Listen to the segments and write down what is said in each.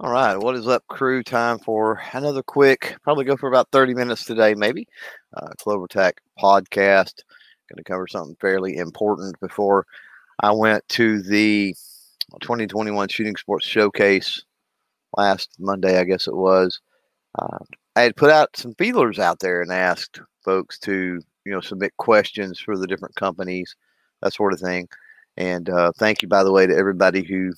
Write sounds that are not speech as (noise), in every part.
All right, what is up, crew? Time for another quick, probably go for about 30 minutes today, maybe. Uh, CloverTac podcast. Going to cover something fairly important before I went to the 2021 Shooting Sports Showcase last Monday, I guess it was. Uh, I had put out some feelers out there and asked folks to, you know, submit questions for the different companies, that sort of thing. And uh, thank you, by the way, to everybody who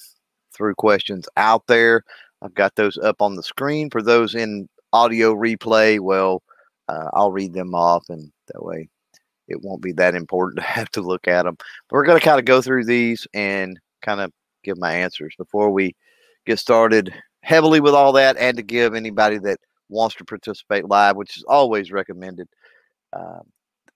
threw questions out there. I've got those up on the screen for those in audio replay. Well, uh, I'll read them off, and that way it won't be that important (laughs) to have to look at them. But we're going to kind of go through these and kind of give my answers before we get started heavily with all that, and to give anybody that wants to participate live, which is always recommended, uh,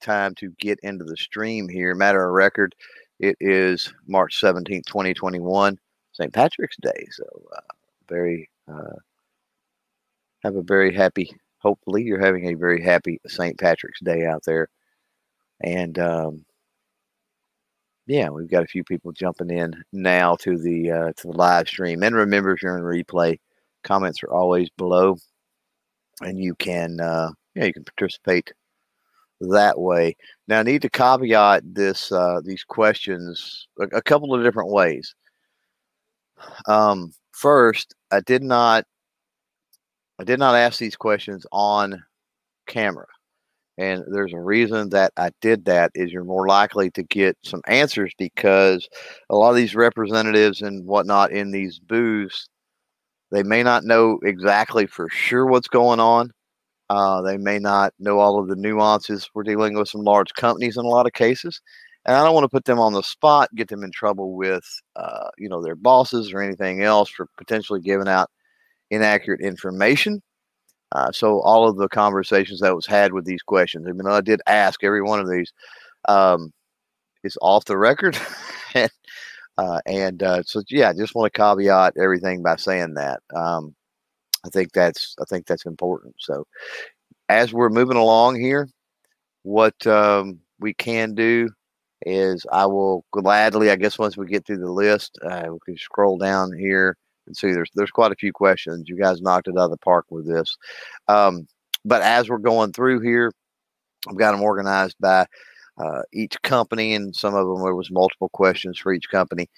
time to get into the stream here. Matter of record, it is March 17th, 2021, St. Patrick's Day. So, uh, very uh, have a very happy. Hopefully, you're having a very happy St. Patrick's Day out there, and um, yeah, we've got a few people jumping in now to the uh, to the live stream. And remember, if you're in replay, comments are always below, and you can uh, yeah you can participate that way. Now, I need to caveat this uh, these questions a, a couple of different ways. Um, first, I did not I did not ask these questions on camera. And there's a reason that I did that is you're more likely to get some answers because a lot of these representatives and whatnot in these booths, they may not know exactly for sure what's going on. Uh, they may not know all of the nuances. We're dealing with some large companies in a lot of cases and I don't want to put them on the spot, get them in trouble with, uh, you know, their bosses or anything else for potentially giving out inaccurate information. Uh, so all of the conversations that was had with these questions, I mean, I did ask every one of these, um, is off the record, (laughs) and, uh, and uh, so yeah, I just want to caveat everything by saying that. Um, I think that's I think that's important. So as we're moving along here, what um, we can do is I will gladly, I guess, once we get through the list, uh, we can scroll down here and see there's there's quite a few questions. You guys knocked it out of the park with this. Um, but as we're going through here, I've got them organized by uh, each company, and some of them there was multiple questions for each company.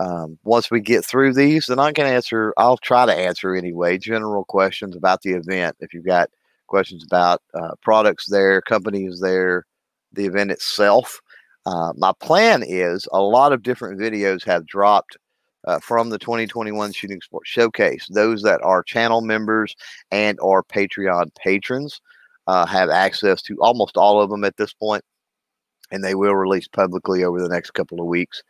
Um, once we get through these, then I can answer. I'll try to answer anyway. General questions about the event. If you've got questions about uh, products there, companies there, the event itself, uh, my plan is a lot of different videos have dropped uh, from the 2021 Shooting Sports Showcase. Those that are channel members and or Patreon patrons uh, have access to almost all of them at this point, and they will release publicly over the next couple of weeks.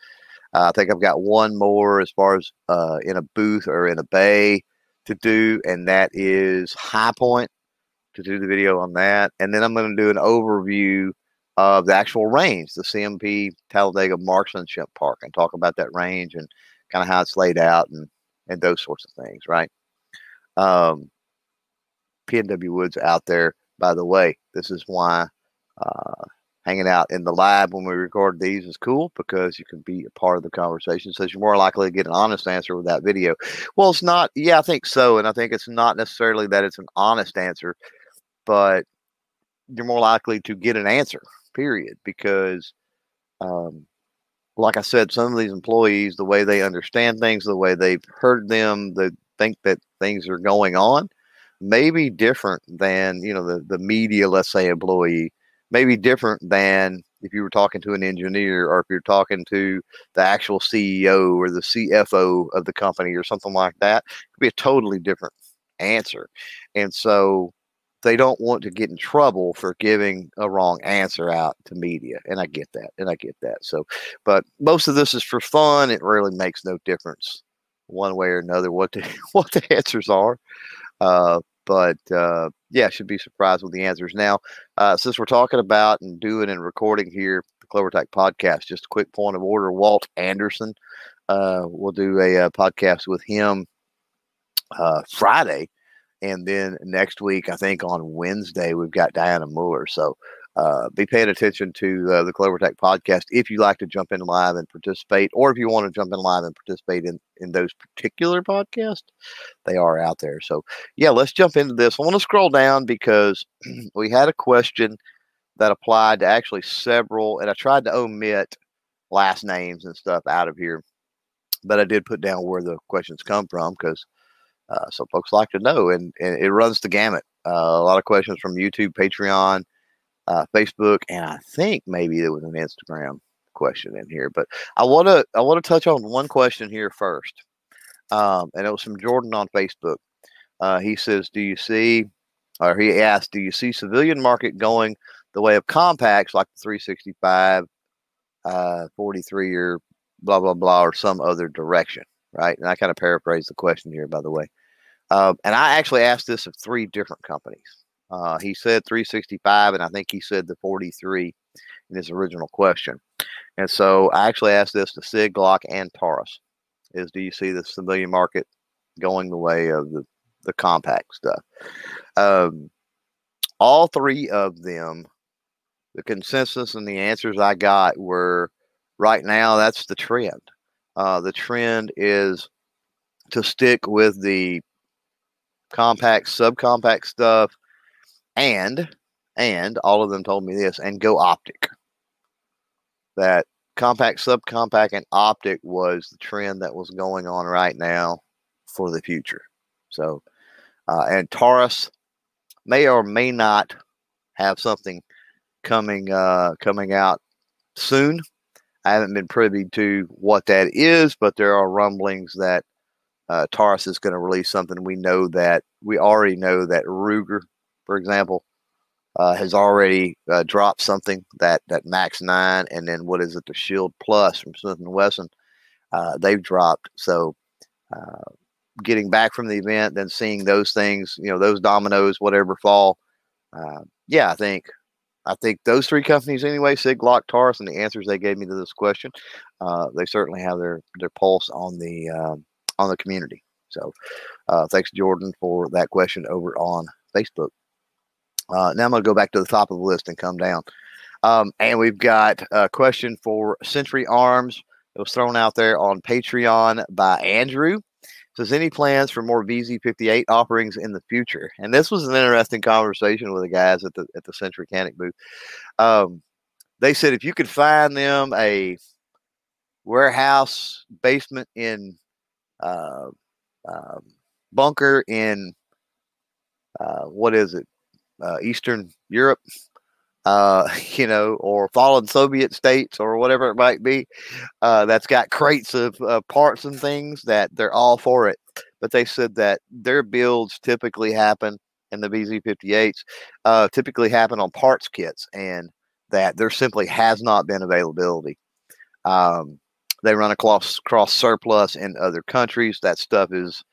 I think I've got one more as far as uh, in a booth or in a bay to do, and that is High Point to do the video on that. And then I'm going to do an overview of the actual range, the CMP Talladega Marksmanship Park, and talk about that range and kind of how it's laid out and and those sorts of things, right? Um, PNW Woods out there, by the way. This is why uh, hanging out in the lab when we record these is cool because you can be a part of the conversation. So you're more likely to get an honest answer with that video. Well, it's not. Yeah, I think so, and I think it's not necessarily that it's an honest answer, but you're more likely to get an answer period. Because, um, like I said, some of these employees, the way they understand things, the way they've heard them, they think that things are going on, may be different than you know the the media, let's say, employee, may be different than if you were talking to an engineer or if you're talking to the actual CEO or the CFO of the company or something like that. It could be a totally different answer. And so they don't want to get in trouble for giving a wrong answer out to media and i get that and i get that so but most of this is for fun it really makes no difference one way or another what the (laughs) what the answers are uh, but uh, yeah should be surprised with the answers. Now uh, since we're talking about and doing and recording here the CloverTac podcast just a quick point of order walt anderson uh, we'll do a, a uh, podcast with him uh, friday and then next week, I think on Wednesday, we've got Dianna Muller. So uh, be paying attention to uh, the CloverTac podcast if you like to jump in live and participate, or if you want to jump in live and participate in, in those particular podcasts, they are out there. So, yeah, let's jump into this. I want to scroll down because (clears throat) we had a question that applied to actually several, and I tried to omit last names and stuff out of here, but I did put down where the questions come from because uh, some folks like to know, and, and it runs the gamut. Uh, a lot of questions from YouTube, Patreon, uh, Facebook, and I think maybe there was an Instagram question in here. But I want to I want to touch on one question here first, um, and it was from Jordan on Facebook. Uh, he says, "Do you see?" Or he asked, "Do you see civilian market going the way of compacts like the 365, uh, 43, or blah blah blah, or some other direction?" Right, and I kind of paraphrase the question here, by the way. Uh, and I actually asked this of three different companies. Uh, he said 365, and I think he said the 43 in his original question. And so I actually asked this to Sig, Glock, and Taurus: Is do you see the civilian market going the way of the the compact stuff? Um, all three of them, the consensus and the answers I got were right now that's the trend. Uh, the trend is to stick with the compact, subcompact stuff, and and all of them told me this, and go optic. That compact, subcompact, and optic was the trend that was going on right now for the future. So, uh, and Taurus may or may not have something coming uh, coming out soon. I haven't been privy to what that is, but there are rumblings that uh, Taurus is going to release something. We know that we already know that Ruger, for example, uh, has already uh, dropped something that that Max Nine, and then what is it, the Shield Plus from Smith and Wesson, uh, they've dropped. So, uh, getting back from the event, then seeing those things, you know, those dominoes, whatever fall. Uh, yeah, I think I think those three companies anyway, Sig, Glock, Taurus, and the answers they gave me to this question, uh, they certainly have their their pulse on the um, on the community. So uh, thanks, Jordan, for that question over on Facebook. Uh, now I'm going to go back to the top of the list and come down. Um, and we've got a question for Century Arms. It was thrown out there on Patreon by Andrew. Says any plans for more VZ58 offerings in the future? And this was an interesting conversation with the guys at the at the Century Canik booth. Um, they said if you could find them a warehouse basement in uh, uh, bunker in uh, what is it, uh, Eastern Europe, uh, (laughs) you know, or fallen Soviet states or whatever it might be, uh, that's got crates of parts and things that they're all for it. But they said that their builds typically happen in the VZ58s, typically happen on parts kits, and that there simply has not been availability. Um, they run across cross surplus in other countries. That stuff is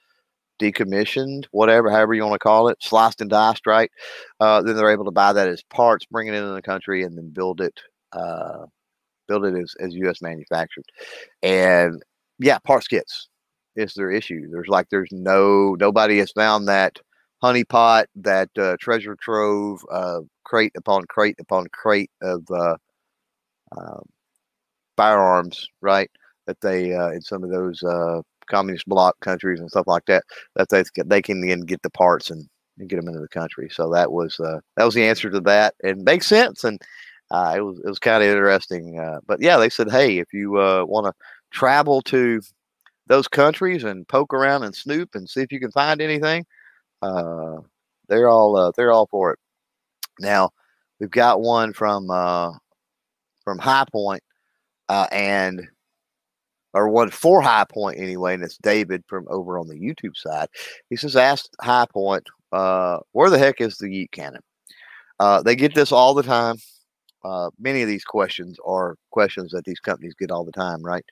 decommissioned, whatever, however you want to call it, sliced and diced, right? Uh, then they're able to buy that as parts, bring it into the country, and then build it, uh, build it as, as U.S. manufactured. And yeah, parts kits is their issue. There's like there's no nobody has found that honeypot, that uh, treasure trove, uh, crate upon crate upon crate of uh, um, firearms, right? that they uh, in some of those uh, communist bloc countries and stuff like that that they they can then get the parts and, and get them into the country. So that was uh, that was the answer to that, and makes sense. And uh, it was it was kind of interesting. Uh, but yeah, they said, hey, if you uh, want to travel to those countries and poke around and snoop and see if you can find anything, they're all they're all for it. Now we've got one from from High Point uh Point, and or one for High Point anyway, and it's David from over on the YouTube side. He says, "Ask High Point, uh, where the heck is the Yeet cannon?" Uh, they get this all the time. Uh, many of these questions are questions that these companies get all the time, right?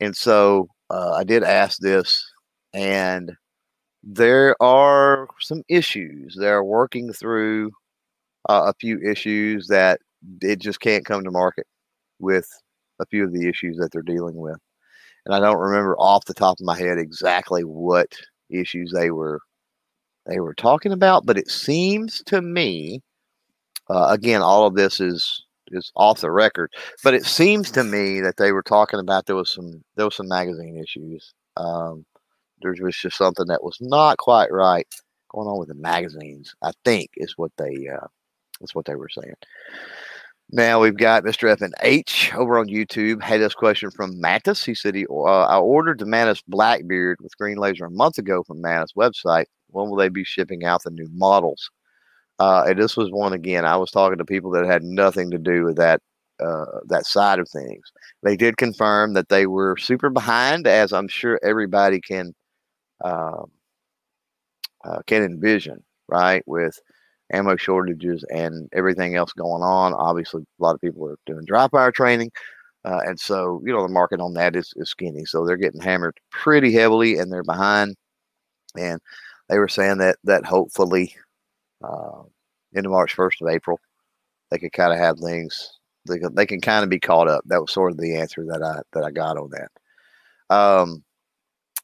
And so uh, I did ask this, and there are some issues. They're working through uh, a few issues that it just can't come to market with a few of the issues that they're dealing with and I don't remember off the top of my head exactly what issues they were they were talking about, but it seems to me Uh, again, all of this is is off the record, but it seems to me that they were talking about there was some there was some magazine issues. Um, there was just something that was not quite right going on with the magazines. I think is what they uh, that's what they were saying. Now we've got Mr. F and H over on YouTube. Had this question from Mantis. He said he uh, I ordered the Mantis Blackbeard with green laser a month ago from Mantis website. When will they be shipping out the new models? Uh, and this was one again. I was talking to people that had nothing to do with that uh, that side of things. They did confirm that they were super behind, as I'm sure everybody can uh, uh, can envision, right? With ammo shortages and everything else going on. Obviously, a lot of people are doing dry fire training. Uh, and so, you know, the market on that is, is skinny. So they're getting hammered pretty heavily and they're behind. And they were saying that that hopefully uh, into March 1st of April, they could kind of have things, they can, they can kind of be caught up. That was sort of the answer that I, that I got on that. Um,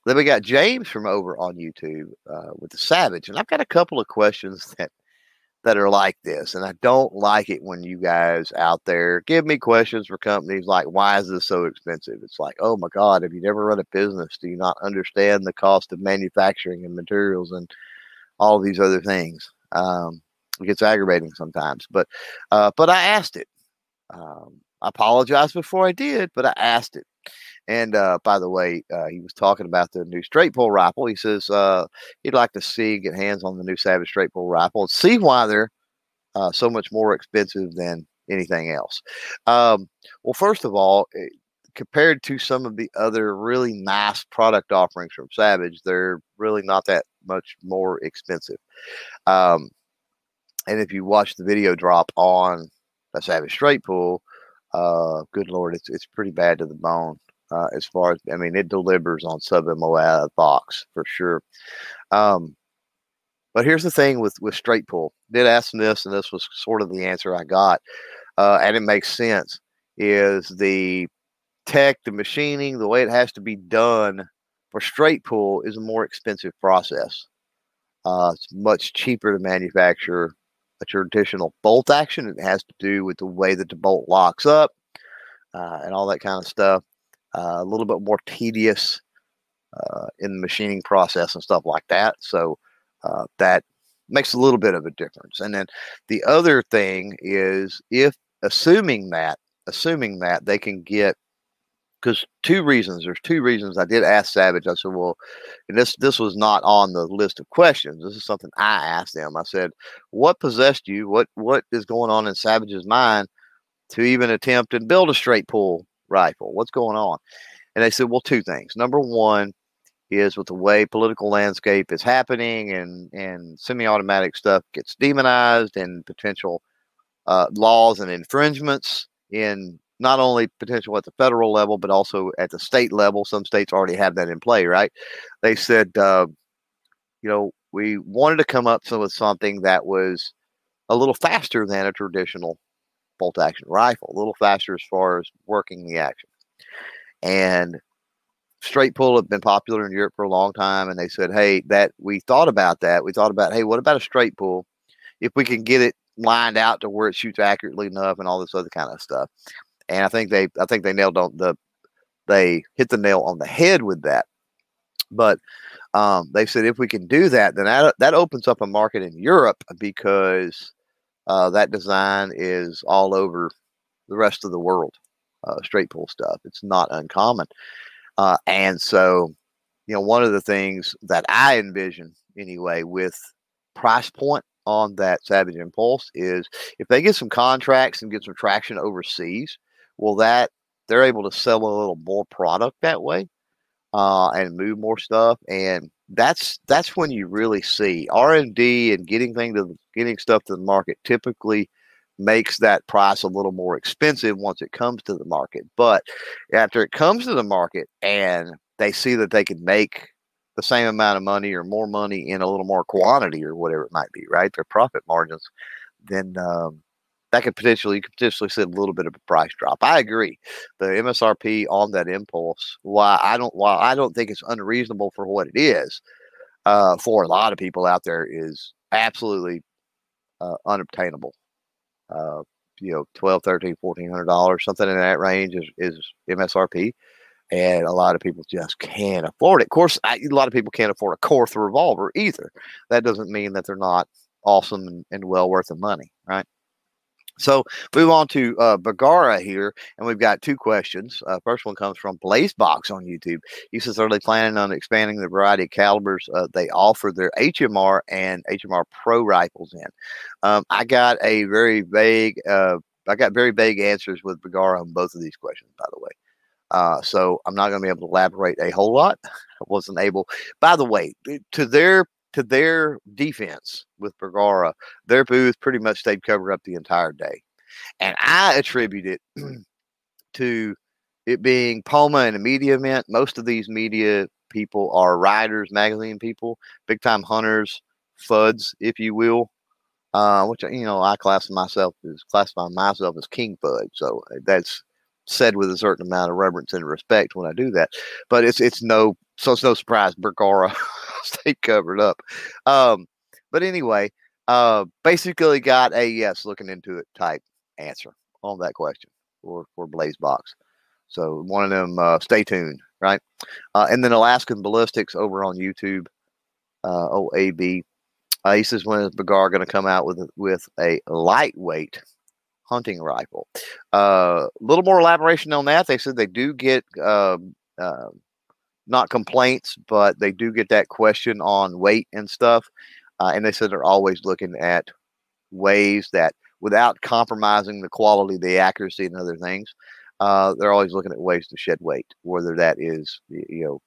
then we got James from over on YouTube uh, with the Savage, and I've got a couple of questions (laughs) that that are like this, and I don't like it when you guys out there give me questions for companies like, "Why is this so expensive?" It's like, "Oh my God, have you never run a business? Do you not understand the cost of manufacturing and materials and all these other things?" Um, it gets aggravating sometimes, but uh, but I asked it. Um, I apologized before I did, but I asked it. And uh, by the way, uh, he was talking about the new straight pull rifle. He says uh, he'd like to see get hands on the new Savage straight pull rifle and see why they're uh, so much more expensive than anything else. Um, well, first of all, eh, compared to some of the other really nice product offerings from Savage, they're really not that much more expensive. Um, and if you watch the video drop on a Savage straight pull, uh, good lord, it's it's pretty bad to the bone. Uh, as far as I mean, it delivers on sub MO box for sure. Um, but here's the thing with with straight pull. Did ask this, and this was sort of the answer I got, uh, and it makes sense. Is the tech, the machining, the way it has to be done for straight pull is a more expensive process. Uh, it's much cheaper to manufacture a traditional bolt action. It has to do with the way that the bolt locks up uh, and all that kind of stuff. Uh, a little bit more tedious uh, in the machining process and stuff like that. So uh, that makes a little bit of a difference. And then the other thing is if assuming that, assuming that they can get because two reasons. There's two reasons. I did ask Savage. I said, "Well, and this this was not on the list of questions. This is something I asked them. I said, what possessed you? What what is going on in Savage's mind to even attempt and build a straight pull rifle? What's going on?" And they said, "Well, two things. Number one." Is with the way political landscape is happening and, and semi-automatic stuff gets demonized and potential uh, laws and infringements in not only potential at the federal level, but also at the state level. Some states already have that in play, right? They said, uh, you know, we wanted to come up with something that was a little faster than a traditional bolt action rifle, a little faster as far as working the action. And straight pull have been popular in Europe for a long time. And they said, hey, that we thought about that. We thought about, hey, what about a straight pull? If we can get it lined out to where it shoots accurately enough and all this other kind of stuff and I think they I think they nailed on the they hit the nail on the head with that. But um, they said if we can do that, then that that opens up a market in Europe because uh, that design is all over the rest of the world. Uh, straight pull stuff. It's not uncommon, uh, and so you know one of the things that I envision anyway with price point on that Savage Impulse is if they get some contracts and get some traction overseas, well, that they're able to sell a little more product that way uh, and move more stuff, and that's that's when you really see R and D and getting things to getting stuff to the market typically makes that price a little more expensive once it comes to the market. But after it comes to the market and they see that they can make the same amount of money or more money in a little more quantity or whatever it might be, right? Their profit margins, then um, that could potentially you could potentially see a little bit of a price drop. I agree. The MSRP on that impulse, why I don't why I don't think it's unreasonable for what it is, uh, for a lot of people out there is absolutely uh, unobtainable. uh, you know, 12, 13, 1400 dollars, something in that range is, is MSRP. And a lot of people just can't afford it. Of course, I, a lot of people can't afford a Korth revolver either. That doesn't mean that they're not awesome and, and well worth the money, right? So move on to uh, Bergara here, and we've got two questions. Uh, first one comes from Blazebox on YouTube. He says, "Are they planning on expanding the variety of calibers uh, they offer their HMR and HMR Pro rifles in?" Um, I got a very vague, uh, I got very vague answers with Bergara on both of these questions, by the way. Uh, so I'm not going to be able to elaborate a whole lot. (laughs) I wasn't able. By the way, to their to their defense with Bergara, their booth pretty much stayed covered up the entire day. And I attribute it (clears throat) to it being Palma and a media event. Most of these media people are writers, magazine people, big time hunters, fuds, if you will. Uh, which you know, I classify myself as classify myself as king fud. So uh, that's said with a certain amount of reverence and respect when I do that. But it's it's no so it's no surprise Bergara (laughs) stayed covered up. Um, but anyway, uh, basically got a yes, looking into it type answer on that question for for Blazebox. So one of them, uh, stay tuned, right? Uh, and then Alaskan Ballistics over on YouTube, uh, OAB. Uh, he says when is Bergara going to come out with with a lightweight hunting rifle? A uh, little more elaboration on that. They said they do get uh, uh, not complaints, but they do get that question on weight and stuff. Uh, and they said they're always looking at ways that, without compromising the quality, the accuracy, and other things, uh, they're always looking at ways to shed weight, whether that is you know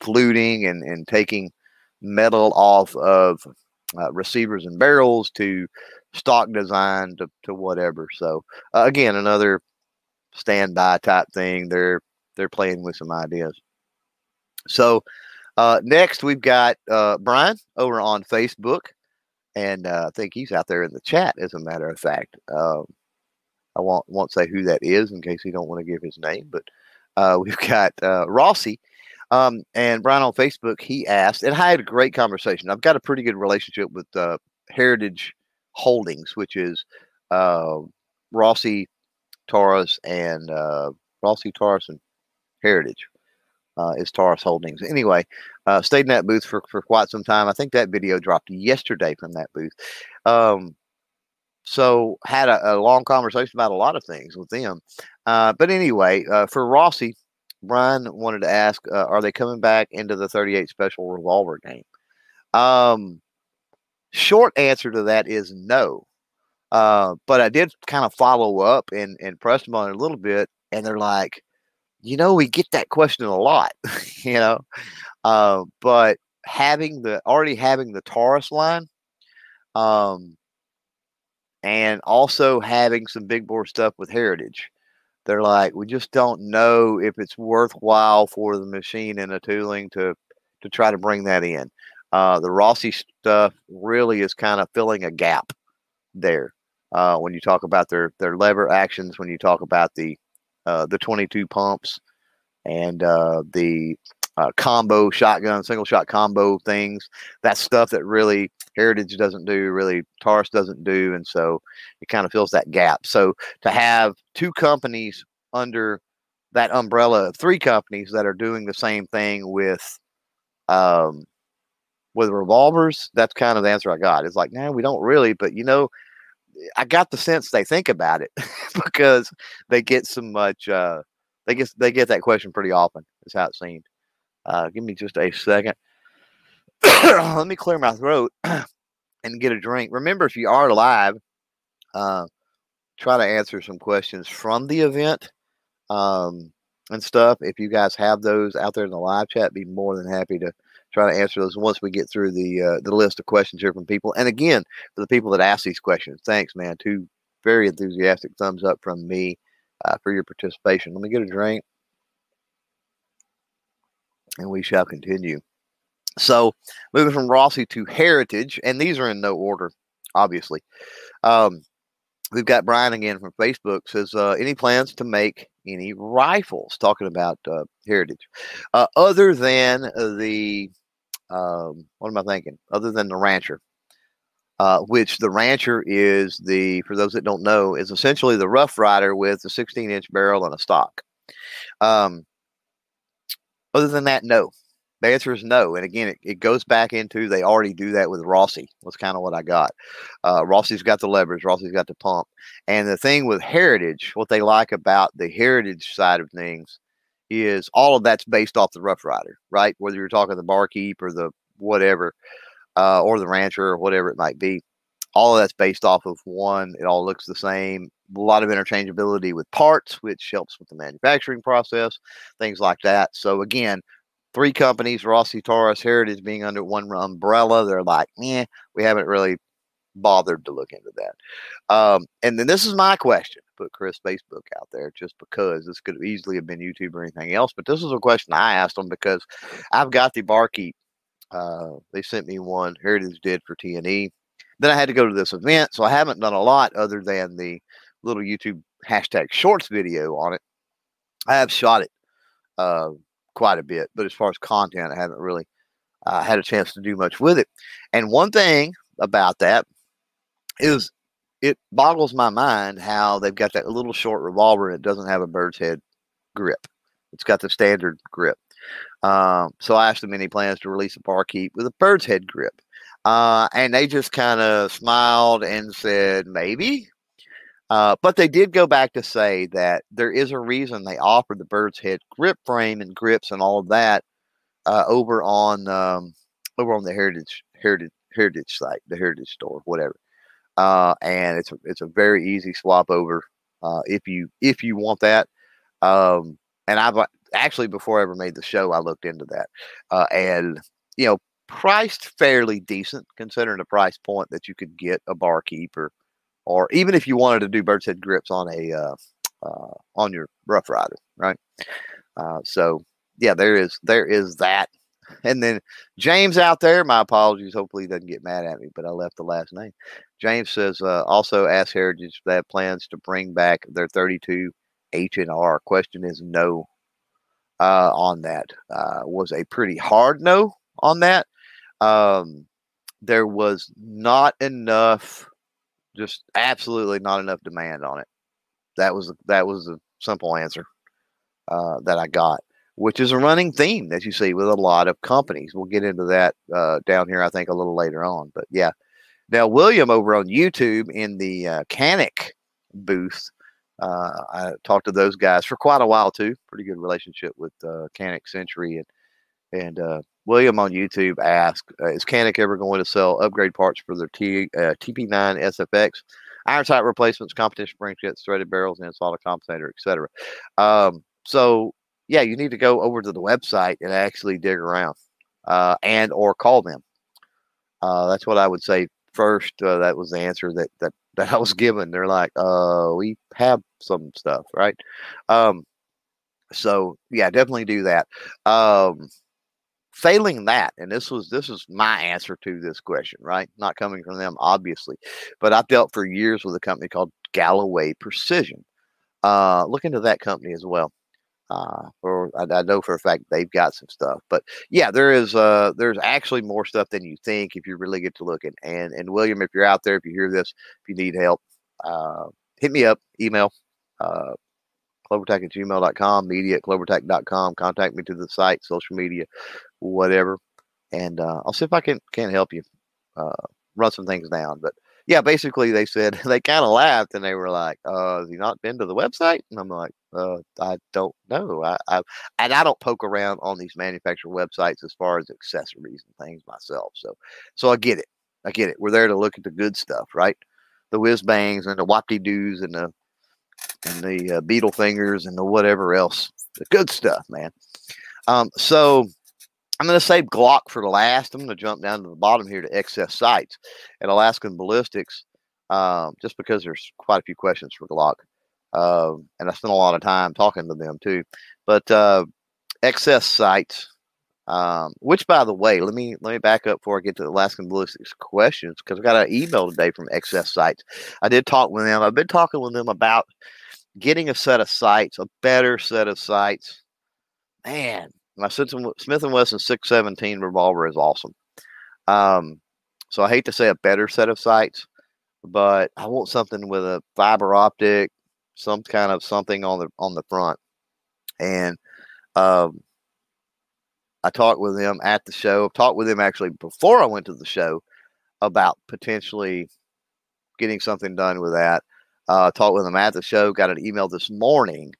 fluting and and taking metal off of uh, receivers and barrels to stock design to, to whatever. So uh, again, another standby type thing. They're they're playing with some ideas. So uh, next we've got uh, Brian over on Facebook, and uh, I think he's out there in the chat. As a matter of fact, um, I won't won't say who that is in case he don't want to give his name, but uh, we've (laughs) got uh, Rossi. Um, and Brian on Facebook, he asked, and I had a great conversation. I've got a pretty good relationship with uh, Heritage Holdings, which is Rossi, Taurus, and Rossi, Taurus, and Heritage uh, is Taurus Holdings. Anyway, uh, stayed in that booth for, for quite some time. I think that video dropped yesterday from that booth. Um, so had a, a, long conversation about a lot of things with them. Uh, but anyway, uh, for Rossi, Brian wanted to ask, uh, are they coming back into the 38 special revolver game? Um, short answer to that is no. Uh, but I did kind of follow up and, and press them on it a little bit. And they're like, you know, we get that question a lot, (laughs) you know, uh, but having the already having the Taurus line, um, and also having some big bore stuff with Heritage, they're like, we just don't know if it's worthwhile for the machine and the tooling to to try to bring that in. Uh, the Rossi stuff really is kind of filling a gap there. Uh, when you talk about their their lever actions, when you talk about the uh, the 22 pumps and uh, the uh, combo shotgun, single shot combo things. That stuff that really Heritage doesn't do, really Taurus doesn't do, and so it kind of fills that gap. So to have two companies under that umbrella of three companies that are doing the same thing with um, with revolvers, that's kind of the answer I got. It's like, nah, we don't really, but you know, I got the sense they think about it (laughs) because they get so much. Uh, they get they get that question pretty often. Is how it seemed. Uh, give me just a second. (coughs) Let me clear my throat (coughs) and get a drink. Remember, if you are live, uh, try to answer some questions from the event um, and stuff. If you guys have those out there in the live chat, be more than happy to try to answer those once we get through the uh, the list of questions here from people. And again, for the people that ask these questions, thanks, man. Two very enthusiastic thumbs up from me uh, for your participation. Let me get a drink, and we shall continue. So, moving from Rossi to Heritage, and these are in no order, obviously. Um, we've got Brian again from Facebook says, uh, any plans to make any rifles? Talking about uh, Heritage, uh, other than the um, what am I thinking? Other than the Rancher, uh, which the Rancher is the, for those that don't know, is essentially the Rough Rider with a 16 inch barrel and a stock. Um, other than that, no. The answer is no. And again, it, it goes back into they already do that with Rossi. Was kind of what I got. Uh, Rossi's got the levers. Rossi's got the pump. And the thing with Heritage, what they like about the Heritage side of things is all of that's based off the Rough Rider, right? Whether you're talking the Barkeep or the whatever, uh, or the Rancher or whatever it might be, all of that's based off of one. It all looks the same. A lot of interchangeability with parts, which helps with the manufacturing process, things like that. So again, three companies, Rossi, Taurus, Heritage being under one umbrella. They're like, yeah, we haven't really bothered to look into that. Um, and then this is my question. Put Chris Facebook out there just because this could easily have been YouTube or anything else. But this is a question I asked them because I've got the Barkeep. Uh, they sent me one. Heritage did for T&E. Then I had to go to this event, so I haven't done a lot other than the little YouTube hashtag Shorts video on it. I have shot it uh, quite a bit, but as far as content, I haven't really uh, had a chance to do much with it. And one thing about that is it boggles my mind how they've got that little short revolver and it doesn't have a bird's head grip. It's got the standard grip. Um, so I asked them any plans to release a barkeep with a bird's head grip. Uh, and they just kind of smiled and said, maybe. Uh, but they did go back to say that there is a reason they offered the bird's head grip frame and grips and all of that uh, over on um, over on the heritage heritage heritage site, the heritage store, whatever. Uh, and it's a, it's a very easy swap over uh, if you if you want that. Um, and I've uh, actually before I ever made the show, I looked into that, uh, and you know, priced fairly decent considering the price point that you could get a barkeep or or even if you wanted to do bird's head grips on a uh, uh, on your rough rider, right? Uh, so yeah, there is there is that. And then James out there, my apologies. Hopefully he doesn't get mad at me, but I left the last name. James says uh, also ask Heritage if they have plans to bring back their 32 H and R. Question is no uh, on that. Uh, was a pretty hard no on that. Um, there was not enough, just absolutely not enough demand on it. That was that was a simple answer uh, that I got, which is a running theme that you see with a lot of companies. We'll get into that uh, down here, I think, a little later on. But yeah, now, William over on YouTube in the uh, Canik booth, uh, I talked to those guys for quite a while too. Pretty good relationship with uh, Canik Century and and uh, William on YouTube asked, uh, "Is Canik ever going to sell upgrade parts for their T, uh, TP9 SFX, iron sight replacements, competition spring kits, threaded barrels, and solid compensator, etc.?" Um, so yeah, you need to go over to the website and actually dig around, uh, and or call them. Uh, that's what I would say first, uh, that was the answer that that (laughs) that I was given. They're like, uh, we have some stuff, right? Um, so yeah, definitely do that. Um, failing that, and this was this is my answer to this question, right? Not coming from them, obviously, but I've dealt for years with a company called Galloway Precision. Uh, look into that company as well. Uh, or I, I, know for a fact they've got some stuff, but yeah, there is uh, there's actually more stuff than you think if you really get to looking. And and William, if you're out there, if you hear this, if you need help, uh, hit me up, email, uh, clovertac at gmail.com, media at clovertac.com, contact me to the site, social media, whatever, and uh, I'll see if I can can help you uh, run some things down. But yeah, basically they said (laughs) they kind of laughed and they were like, "Uh, has he not been to the website?" And I'm like, "Uh, I don't know. I, I and I don't poke around on these manufacturer websites as far as accessories and things myself. So, so I get it. I get it. We're there to look at the good stuff, right? The whiz bangs and the whoppy doos and the and the uh, beetle fingers and the whatever else, the good stuff, man. Um, so I'm going to save Glock for last. I'm going to jump down to the bottom here to XS Sights and Alaskan Ballistics, um, just because there's quite a few questions for Glock, uh, and I spent a lot of time talking to them too. But uh, XS Sights, um, which by the way, let me let me back up before I get to the Alaskan Ballistics questions because I got an email today from XS Sights. I did talk with them. I've been talking with them about getting a set of sights, a better set of sights. Man, my Smith and Wesson 617 revolver is awesome. Um, So I hate to say a better set of sights, but I want something with a fiber optic, some kind of something on the on the front. And um, I talked with them at the show. I talked with them actually before I went to the show about potentially getting something done with that. Uh, talked with them at the show. Got an email this morning,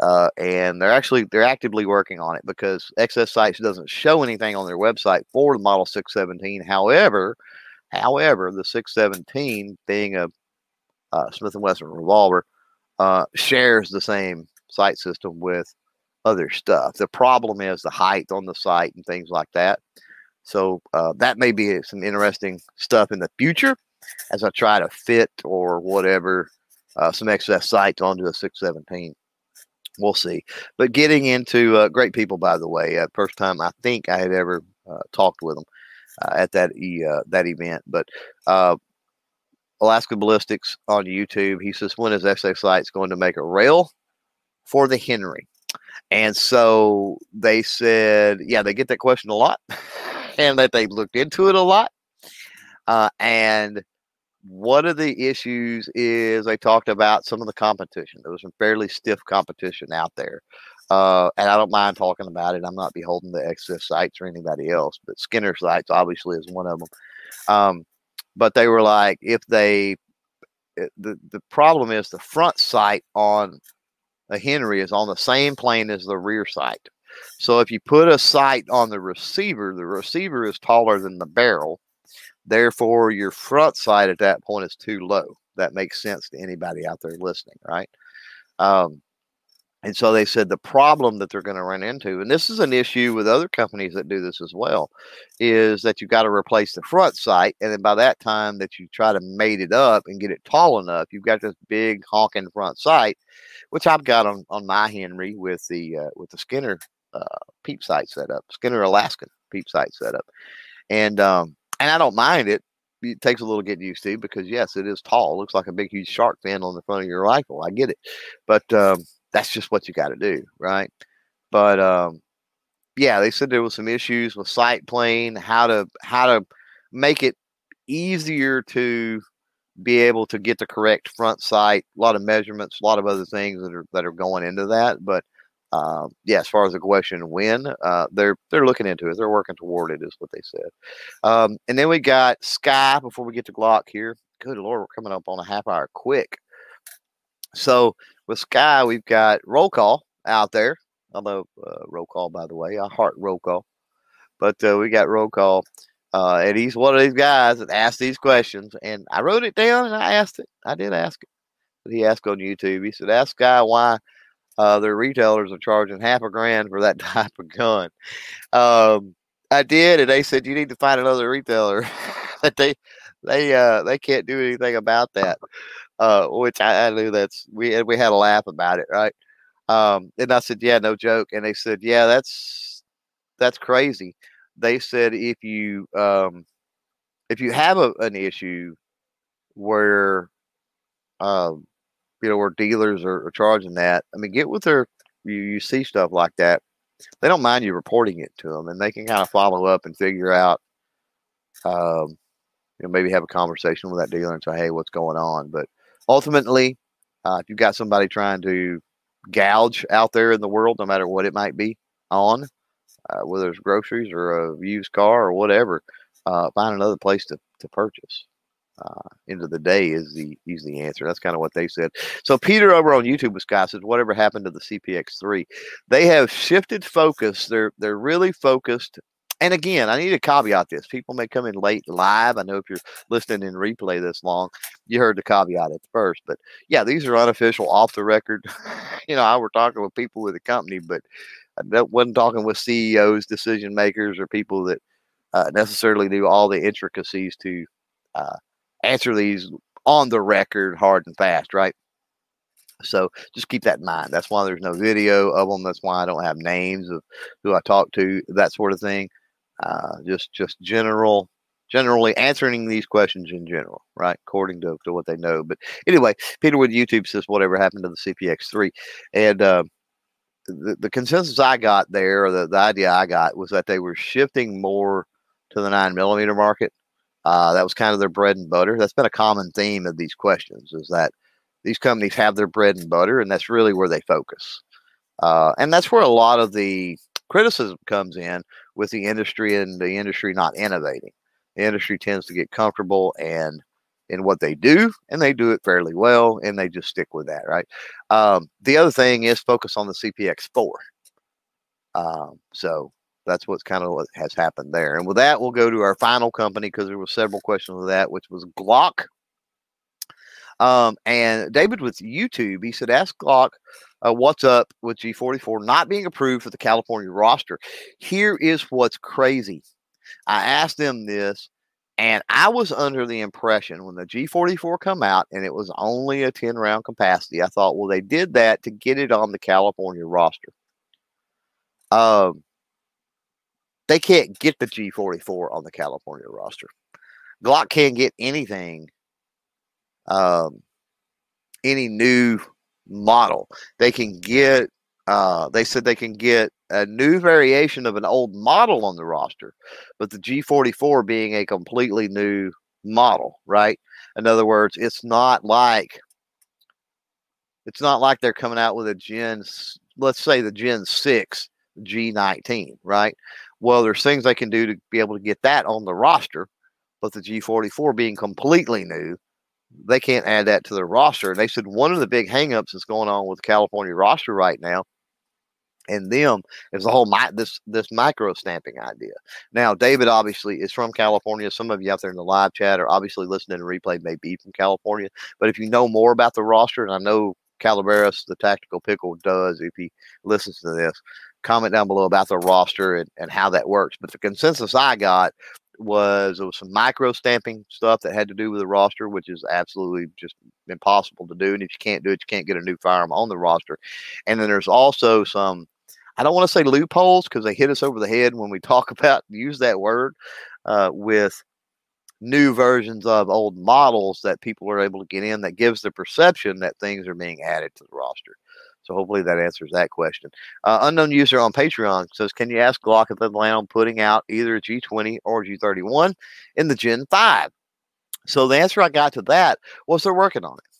uh, and they're actually they're actively working on it because XS Sights doesn't show anything on their website for the Model 617. However, however, the 617 being a uh, Smith and Wesson revolver uh, shares the same sight system with other stuff. The problem is the height on the sight and things like that. So uh, that may be some interesting stuff in the future as I try to fit or whatever uh, some XS sights onto a 617. We'll see. But getting into uh, great people, by the way. Uh, first time I think I had ever uh, talked with them uh, at that uh, that event. But uh, Alaska Ballistics on YouTube, he says, when is XS Sights going to make a rail for the Henry? And so they said, yeah, they get that question a lot, (laughs) and that they looked into it a lot. and one of the issues is they talked about some of the competition. There was some fairly stiff competition out there. Uh, and I don't mind talking about it. I'm not beholden to XS Sights or anybody else, but Skinner Sights obviously is one of them. Um, but they were like, if they, eh, the, the problem is the front sight on a Henry is on the same plane as the rear sight. So if you put a sight on the receiver, the receiver is taller than the barrel Therefore, your front sight at that point is too low. That makes sense to anybody out there listening, right? Um, and so they said the problem that they're going to run into, and this is an issue with other companies that do this as well, is that you've got to replace the front sight. And then by that time that you try to mate it up and get it tall enough, you've got this big honking front sight, which I've got on, on my Henry with the uh, with the Skinner uh, peep sight setup, Skinner Alaskan peep sight setup. And um, and I don't mind it. It takes a little getting used to because yes, it is tall. It looks like a big, huge shark fin on the front of your rifle. I get it, but um, that's just what you got to do, right? But um, yeah, they said there was some issues with sight plane, how to how to make it easier to be able to get the correct front sight. A lot of measurements, a lot of other things that are that are going into that, but uh, yeah, as far as the question when, uh, they're they're looking into it. They're working toward it, is what they said. Um, and then we got SCCY before we get to Glock here. Good lord, we're coming up on a half hour quick. So with SCCY, we've got roll call out there. I love uh, roll call, by the way. I heart roll call, but uh, we got roll call. Uh, and he's one of these guys that asks these questions. And I wrote it down and I asked it. I did ask it. But he asked on YouTube. He said, "Ask SCCY why." Uh, their retailers are charging half a grand for that (laughs) type of gun. Um, I did, and they said you need to find another retailer. (laughs) that they they uh, they can't do anything about that. Uh, which I, I, knew that's we we had a laugh about it, right? Um, and I said, yeah, no joke. And they said, yeah, that's that's crazy. They said if you um, if you have a, an issue where um, you know, where dealers are, are charging that. I mean, get with their, you, you see stuff like that. They don't mind you reporting it to them and they can kind of follow up and figure out, um, you know, maybe have a conversation with that dealer and say, hey, what's going on? But ultimately, uh, if you've got somebody trying to gouge out there in the world, no matter what it might be on, uh, whether it's groceries or a used car or whatever, uh, find another place to, to purchase uh, end of the day is the is the answer. That's kind of what they said. So Peter over on YouTube with Scott says, whatever happened to the CPX3? They have shifted focus. They're they're really focused. And again, I need to caveat this. People may come in late live. I know if you're listening in replay this long, you heard the caveat at first. But yeah, these are unofficial, off the record. (laughs) you know, I were talking with people with the company, but I wasn't talking with CEOs, decision makers, or people that uh, necessarily knew all the intricacies to uh, answer these on the record hard and fast, right? So just keep that in mind. That's why there's no video of them. That's why I don't have names of who I talk to, that sort of thing. Uh, just just general, generally answering these questions in general, right? According to, to what they know. But anyway, Peter with YouTube says whatever happened to the CPX3, and uh, the the consensus I got there, or the, the idea I got was that they were shifting more to the nine millimeter market Uh, that was kind of their bread and butter. That's been a common theme of these questions is that these companies have their bread and butter, and that's really where they focus. Uh, and that's where a lot of the criticism comes in with the industry and the industry not innovating. The industry tends to get comfortable and in what they do, and they do it fairly well, and they just stick with that, right? Um, the other thing is focus on the CPX4. Um, so that's what's kind of what has happened there. And with that, we'll go to our final company because there were several questions of that, which was Glock. Um, and David with YouTube, he said, ask Glock uh, what's up with G44 not being approved for the California roster. Here is what's crazy. I asked them this, and I was under the impression when the G44 come out and it was only a 10 round capacity, I thought, well, they did that to get it on the California roster. Um, they can't get the G44 on the California roster. Glock can't get anything, um, any new model. They can get, uh, they said they can get a new variation of an old model on the roster, but the G44 being a completely new model, right? In other words, it's not like it's not like they're coming out with a Gen, let's say the Gen 6 G19, right? Well, there's things they can do to be able to get that on the roster, but the G44 being completely new, they can't add that to their roster. And they said one of the big hangups that's going on with the California roster right now and them is the whole mi- this this micro stamping idea. Now, David obviously is from California. Some of you out there in the live chat are obviously listening to replay may be from California. But if you know more about the roster, and I know Calaveras, the tactical pickle, does if he listens to this, comment down below about the roster and, and how that works. But the consensus I got was there was some micro stamping stuff that had to do with the roster, which is absolutely just impossible to do. And if you can't do it, you can't get a new firearm on the roster. And then there's also some, I don't want to say loopholes because they hit us over the head when we (laughs) talk about use that word uh, with new versions of old models that people are able to get in that gives the perception that things are being added to the roster. So hopefully that answers that question. Uh, unknown user on Patreon says, "Can you ask Glock if they plan on putting out either G20 or G31 in the Gen 5?" So the answer I got to that was they're working on it,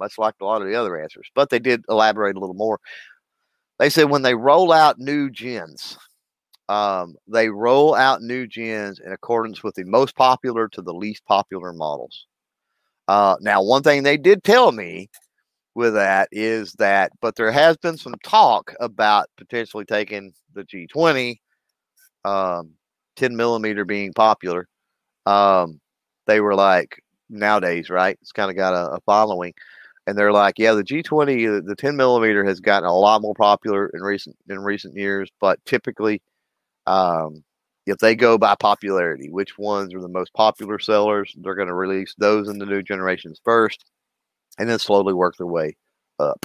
much like a lot of the other answers. But they did elaborate a little more. They said when they roll out new gens, um, they roll out new gens in accordance with the most popular to the least popular models. Uh, now, one thing they did tell me with that is that, but there has been some talk about potentially taking the G20, um, 10 millimeter being popular. Um, they were like, nowadays, right? It's kind of got a, a, following. And they're like, yeah, the G20, the, the 10 millimeter has gotten a lot more popular in recent in recent years, but typically, um, if they go by popularity, which ones are the most popular sellers, they're going to release those in the new generations first and then slowly work their way up.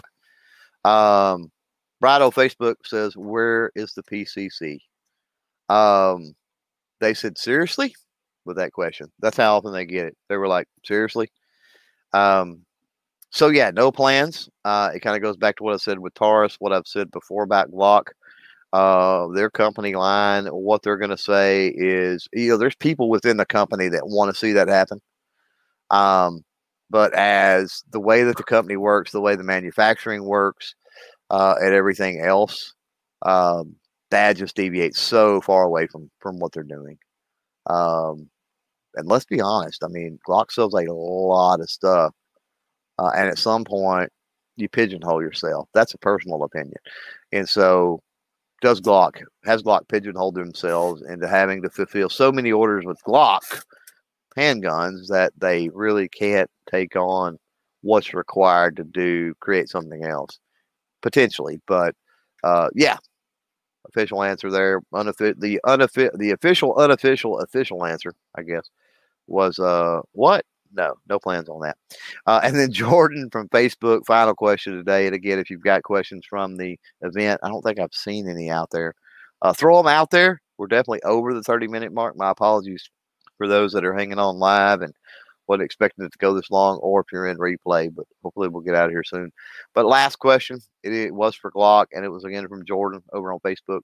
Um, Brado Facebook says, "Where is the PCC?" Um, they said, "Seriously?" With that question, that's how often they get it. They were like, "Seriously?" Um, so yeah, no plans. Uh, it kind of goes back to what I said with Taurus, what I've said before about Glock. Uh, their company line, what they're going to say is, you know, there's people within the company that want to see that happen. Um, but as the way that the company works, the way the manufacturing works, uh, and everything else, um, that just deviates so far away from from what they're doing. Um, and let's be honest, I mean, Glock sells a lot of stuff, uh, and at some point, you pigeonhole yourself. That's a personal opinion, and so does Glock has Glock pigeonholed themselves into having to fulfill so many orders with Glock handguns that they really can't take on what's required to do create something else potentially but uh, yeah. Official answer there Unoffi- the unoffi- the official unofficial official answer i guess was uh what? No no plans on that. Uh, and then (laughs) jordan from facebook final question today. And again if you've got questions from the event i don't think i've seen any out there. Uh, throw them out there. We're definitely over the 30 minute mark. My apologies for those that are hanging on live and wasn't expecting it to go this long, or if you're in replay. But hopefully, we'll get out of here soon. But last question, it, it was for Glock, and it was again from Jordan over on Facebook.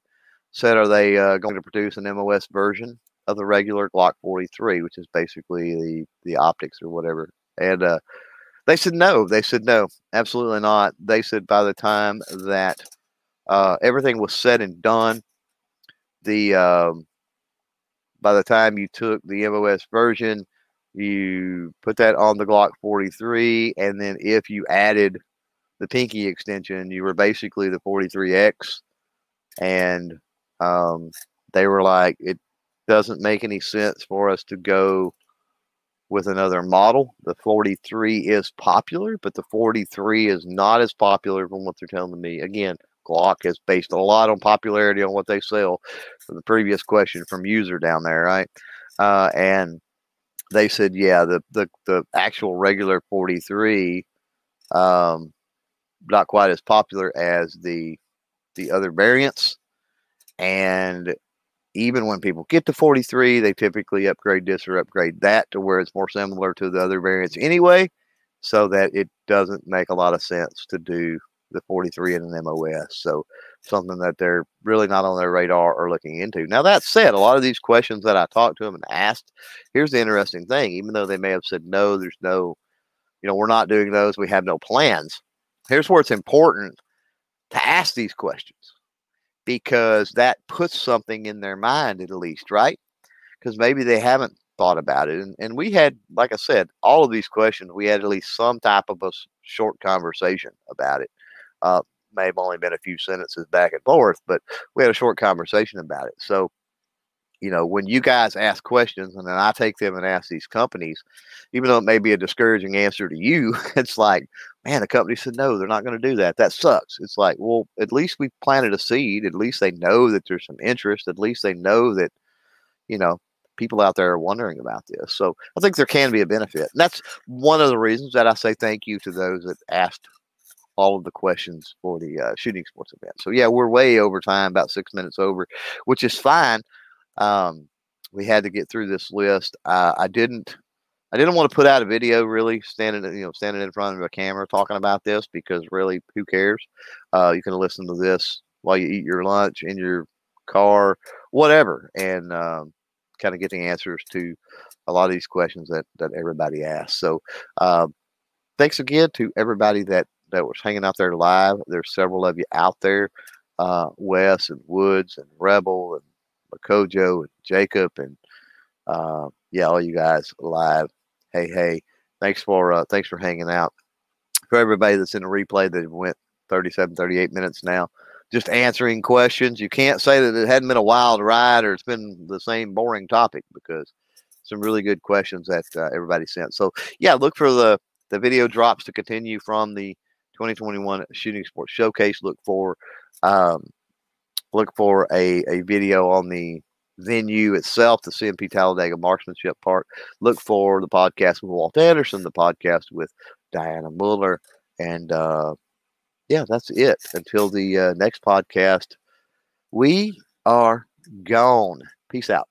Said, are they uh, going to produce an MOS version of the regular Glock 43, which is basically the the optics or whatever. And uh, they said no. They said no, absolutely not. They said by the time that uh, everything was said and done, the um, by the time you took the MOS version, you put that on the Glock 43, and then if you added the pinky extension, you were basically the 43X. And um, they were like, it doesn't make any sense for us to go with another model. The 43 is popular, but the 43 is not as popular from what they're telling me. Again, Glock has based a lot on popularity on what they sell. The previous question from user down there, right? Uh, and they said, yeah, the the the actual regular 43, um, not quite as popular as the the other variants, and even when people get to 43, they typically upgrade this or upgrade that to where it's more similar to the other variants anyway, so that it doesn't make a lot of sense to do the 43 in an MOS. So something that they're really not on their radar or looking into. Now that said, a lot of these questions that I talked to them and asked, here's the interesting thing. Even though they may have said no, there's no, you know, we're not doing those. We have no plans. Here's where it's important to ask these questions because that puts something in their mind at least, right? Because maybe they haven't thought about it. And, and we had, like I said, all of these questions, we had at least some type of a short conversation about it. Uh, may have only been a few sentences back and forth, but we had a short conversation about it. So, you know, when you guys ask questions and then I take them and ask these companies, even though it may be a discouraging answer to you, (laughs) it's like, man, the company said no, they're not going to do that. That sucks. It's like, well, at least we planted a seed. At least they know that there's some interest. At least they know that, you know, people out there are wondering about this. So I think there can be a benefit. And that's one of the reasons that I say thank you to those that asked all of the questions for the uh, shooting sports event. So yeah, we're way over time, about six minutes over, which is fine. Um, we had to get through this list. Uh, I didn't. I didn't want to put out a video really standing, you know, standing in front of a camera talking about this because really, who cares? Uh, you can listen to this while you eat your lunch in your car, whatever, and um, kind of get the answers to a lot of these questions that that everybody asks. So, uh, thanks again to everybody that that was hanging out there live. There's several of you out there, uh, Wes and Woods and Rebel and Makojo and Jacob and uh, yeah, all you guys live. Hey, hey, thanks for uh, thanks for hanging out. For everybody that's in the replay that went 37, 38 minutes now, just answering questions. You can't say that it hadn't been a wild ride or it's been the same boring topic because some really good questions that uh, everybody sent. So yeah, look for the the video drops to continue from the 2021 Shooting Sports Showcase. Look for um, look for a, a video on the venue itself, the CMP Talladega Marksmanship Park. Look for the podcast with Walt Anderson, the podcast with Dianna Muller, and uh, yeah, that's it. Until the uh, next podcast, we are gone. Peace out.